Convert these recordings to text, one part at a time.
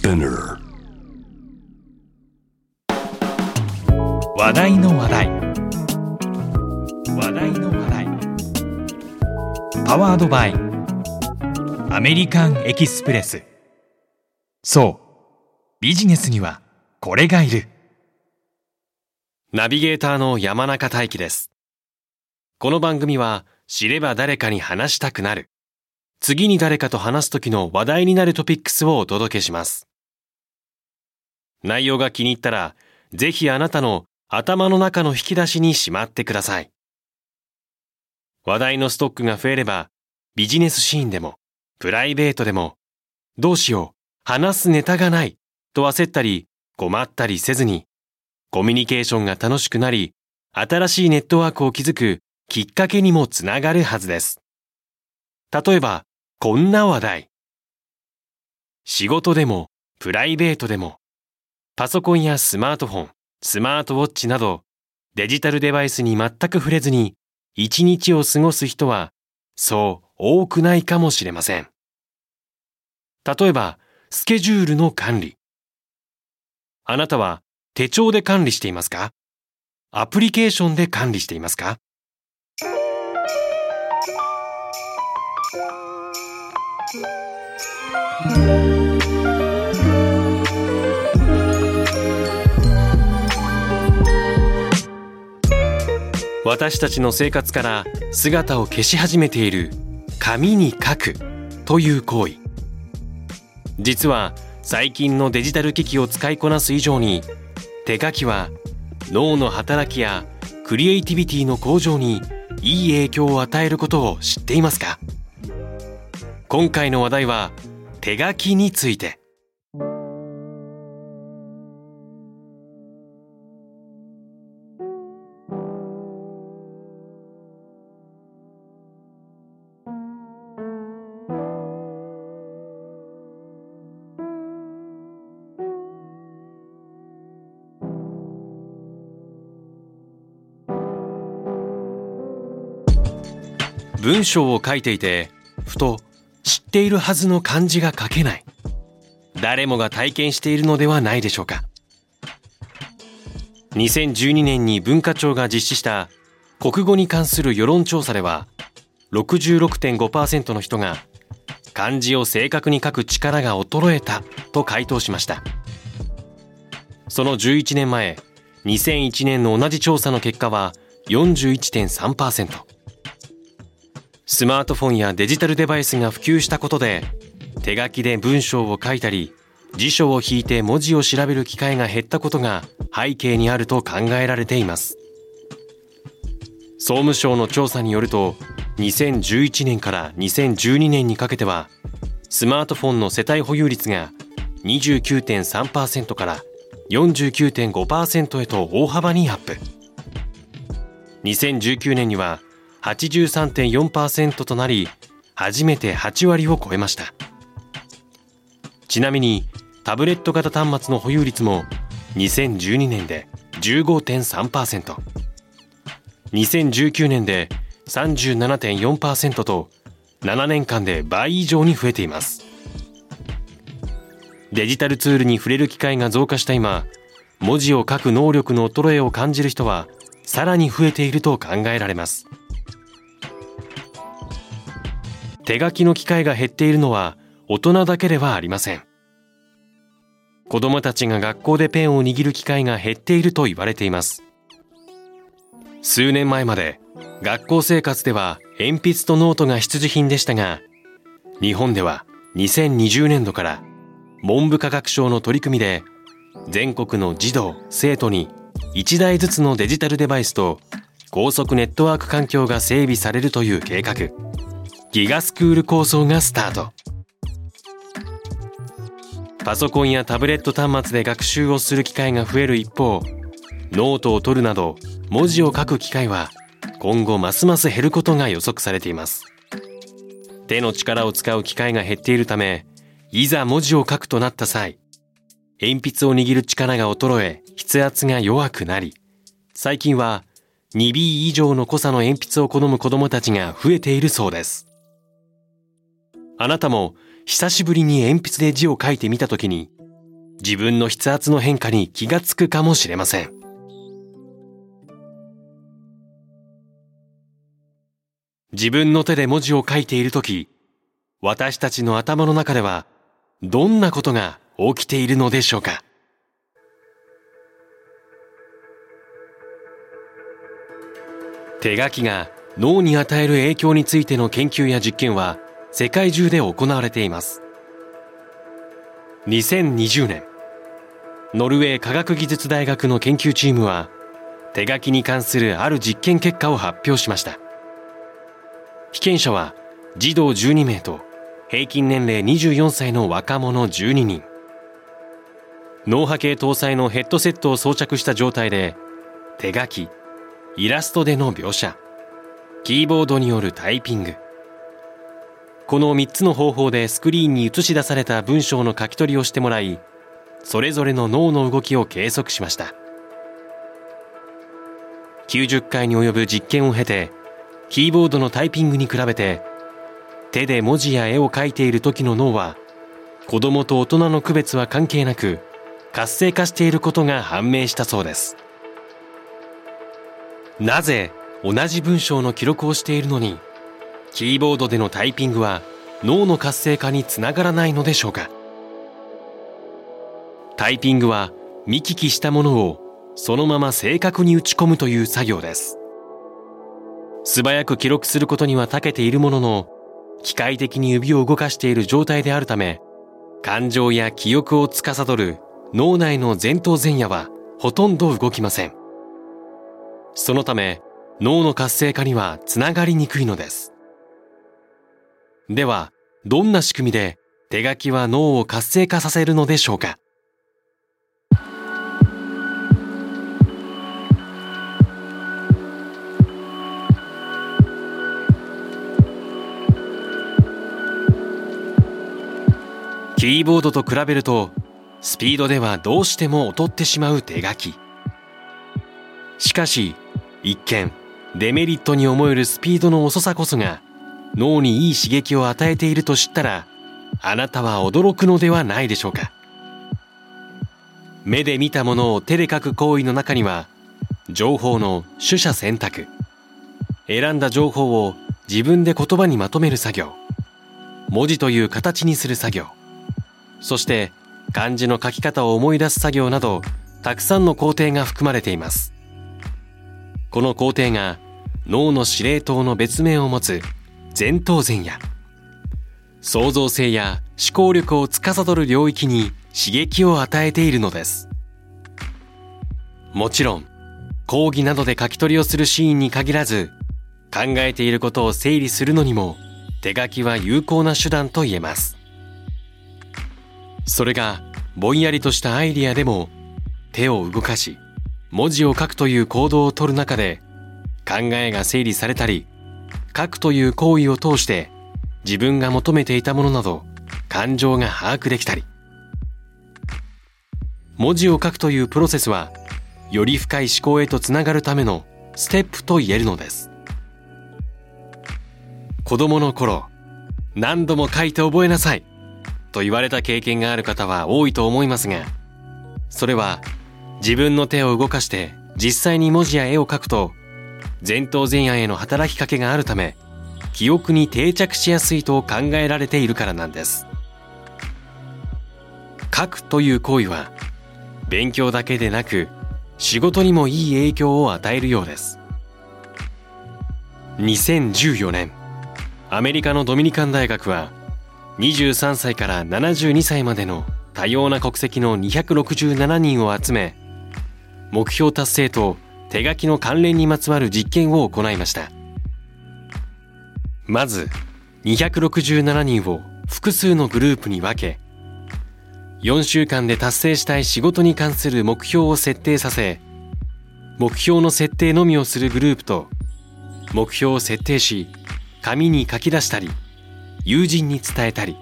Spinner 話題の話題。話題の話題。パワードバイ。アメリカンエキスプレス。そう。ビジネスにはこれがいる。ナビゲーターの山中大輝です。この番組は知れば誰かに話したくなる。次に誰かと話す時の話題になるトピックスをお届けします。内容が気に入ったら、ぜひあなたの頭の中の引き出しにしまってください。話題のストックが増えれば、ビジネスシーンでも、プライベートでも、どうしよう、話すネタがない、と焦ったり、困ったりせずに、コミュニケーションが楽しくなり、新しいネットワークを築くきっかけにもつながるはずです。例えば、こんな話題。仕事でも、プライベートでも、パソコンやスマートフォン、スマートウォッチなど、デジタルデバイスに全く触れずに、一日を過ごす人は、そう多くないかもしれません。例えば、スケジュールの管理。あなたは手帳で管理していますか？アプリケーションで管理していますか？私たちの生活から姿を消し始めている紙に書くという行為。実は最近のデジタル機器を使いこなす以上に手書きは脳の働きやクリエイティビティの向上にいい影響を与えることを知っていますか？今回の話題は手書きについて。文章を書いていてふと知っているはずの漢字が書けない。誰もが体験しているのではないでしょうか。2012年に文化庁が実施した国語に関する世論調査では66.5%の人が漢字を正確に書く力が衰えたと回答しました。その11年前2001年の同じ調査の結果は41.3%スマートフォンやデジタルデバイスが普及したことで手書きで文章を書いたり辞書を引いて文字を調べる機会が減ったことが背景にあると考えられています。総務省の調査によると2011年から2012年にかけてはスマートフォンの世帯保有率が29.3%から49.5%へと大幅にアップ。2019年には83.4%となり初めて8割を超えました。ちなみにタブレット型端末の保有率も2012年で 15.3%2019 年で37.4%と7年間で倍以上に増えています。デジタルツールに触れる機会が増加した今文字を書く能力の衰えを感じる人はさらに増えていると考えられます。手書きの機会が減っているのは大人だけではありません。子供たちが学校でペンを握る機会が減っていると言われています。数年前まで学校生活では鉛筆とノートが必需品でしたが日本では2020年度から文部科学省の取り組みで全国の児童生徒に1台ずつのデジタルデバイスと高速ネットワーク環境が整備されるという計画。 GIGA スクール構想がスタート。パソコンやタブレット端末で学習をする機会が増える一方ノートを取るなど文字を書く機会は今後ますます減ることが予測されています。手の力を使う機会が減っているためいざ文字を書くとなった際鉛筆を握る力が衰え筆圧が弱くなり最近は 2B 以上の濃さの鉛筆を好む子どもたちが増えているそうです。あなたも久しぶりに鉛筆で字を書いてみたときに自分の筆圧の変化に気がつくかもしれません。自分の手で文字を書いているとき、私たちの頭の中ではどんなことが起きているのでしょうか？手書きが脳に与える影響についての研究や実験は世界中で行われています。2020年ノルウェー科学技術大学の研究チームは手書きに関するある実験結果を発表しました。被験者は児童12名と平均年齢24歳の若者12人。脳波計搭載のヘッドセットを装着した状態で手書きイラストでの描写キーボードによるタイピング。この3つの方法でスクリーンに映し出された文章の書き取りをしてもらいそれぞれの脳の動きを計測しました。90回に及ぶ実験を経てキーボードのタイピングに比べて手で文字や絵を描いている時の脳は子供と大人の区別は関係なく活性化していることが判明したそうです。なぜ同じ文章の記録をしているのにキーボードでのタイピングは脳の活性化につながらないのでしょうか？タイピングは見聞きしたものをそのまま正確に打ち込むという作業です。素早く記録することには長けているものの機械的に指を動かしている状態であるため感情や記憶を司る脳内の前頭前野はほとんど動きません。そのため脳の活性化にはつながりにくいのです。ではどんな仕組みで手書きは脳を活性化させるのでしょうか？キーボードと比べるとスピードではどうしても劣ってしまう手書き。しかし一見デメリットに思えるスピードの遅さこそが脳にいい刺激を与えていると知ったらあなたは驚くのではないでしょうか。目で見たものを手で書く行為の中には情報の取捨選択選んだ情報を自分で言葉にまとめる作業文字という形にする作業そして漢字の書き方を思い出す作業などたくさんの工程が含まれています。この工程が脳の司令塔の別名を持つ前頭前野。創造性や思考力を司る領域に刺激を与えているのです。もちろん講義などで書き取りをするシーンに限らず考えていることを整理するのにも手書きは有効な手段と言えます。それがぼんやりとしたアイディアでも手を動かし文字を書くという行動をとる中で考えが整理されたり書くという行為を通して自分が求めていたものなど感情が把握できたり。文字を書くというプロセスはより深い思考へとつながるためのステップと言えるのです。子供の頃何度も書いて覚えなさいと言われた経験がある方は多いと思いますがそれは自分の手を動かして実際に文字や絵を描くと前頭前野への働きかけがあるため記憶に定着しやすいと考えられているからなんです。書くという行為は勉強だけでなく仕事にもいい影響を与えるようです。2014年アメリカのドミニカン大学は23歳から72歳までの多様な国籍の267人を集め目標達成と手書きの関連にまつわる実験を行いました。まず267人を複数のグループに分け4週間で達成したい仕事に関する目標を設定させ目標の設定のみをするグループと目標を設定し紙に書き出したり友人に伝えたり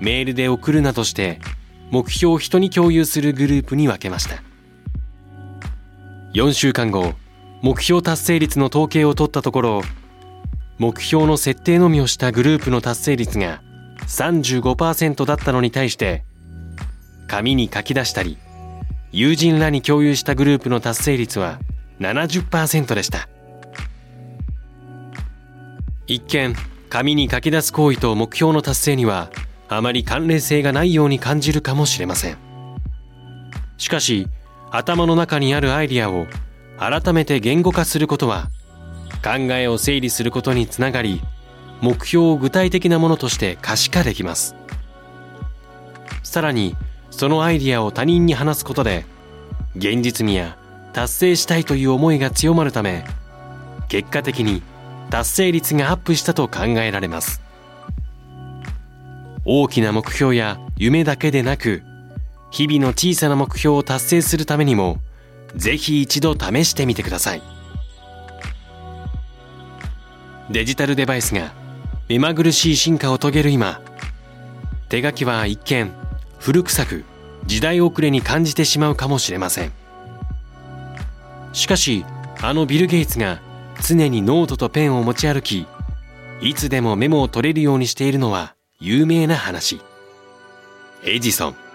メールで送るなどして目標を人に共有するグループに分けました。4週間後目標達成率の統計を取ったところ目標の設定のみをしたグループの達成率が35%だったのに対して紙に書き出したり友人らに共有したグループの達成率は70%でした。一見紙に書き出す行為と目標の達成にはあまり関連性がないように感じるかもしれません。しかし頭の中にあるアイディアを改めて言語化することは考えを整理することにつながり目標を具体的なものとして可視化できます。さらにそのアイディアを他人に話すことで現実味や達成したいという思いが強まるため結果的に達成率がアップしたと考えられます。大きな目標や夢だけでなく日々の小さな目標を達成するためにもぜひ一度試してみてください。デジタルデバイスが目まぐるしい進化を遂げる今手書きは一見古臭く時代遅れに感じてしまうかもしれません。しかしあのビル・ゲイツが常にノートとペンを持ち歩きいつでもメモを取れるようにしているのは有名な話。エジソン。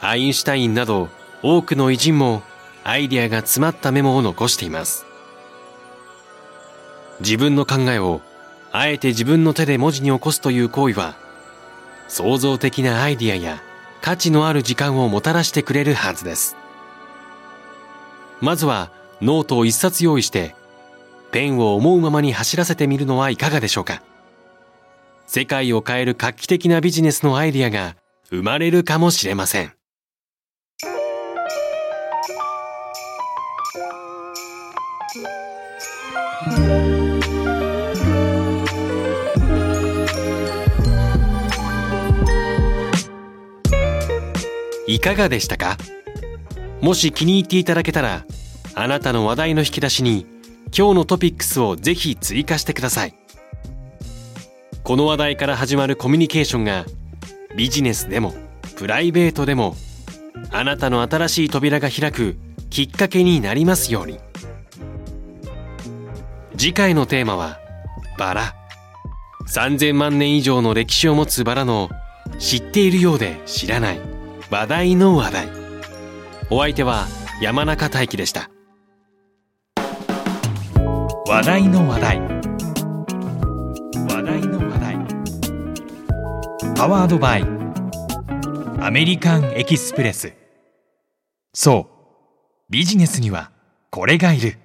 アインシュタインなど多くの偉人もアイディアが詰まったメモを残しています。自分の考えをあえて自分の手で文字に起こすという行為は創造的なアイディアや価値のある時間をもたらしてくれるはずです。まずはノートを一冊用意してペンを思うままに走らせてみるのはいかがでしょうか。世界を変える画期的なビジネスのアイディアが生まれるかもしれません。いかがでしたか？もし気に入っていただけたらあなたの話題の引き出しに今日のトピックスをぜひ追加してください。この話題から始まるコミュニケーションがビジネスでもプライベートでもあなたの新しい扉が開くきっかけになりますように。次回のテーマはバラ。3000万年以上の歴史を持つバラの知っているようで知らない話題の話題。お相手は山中大輝でした。話題の話題。話題の話題。パワードバイ。アメリカンエキスプレス。そう。ビジネスにはこれがいる。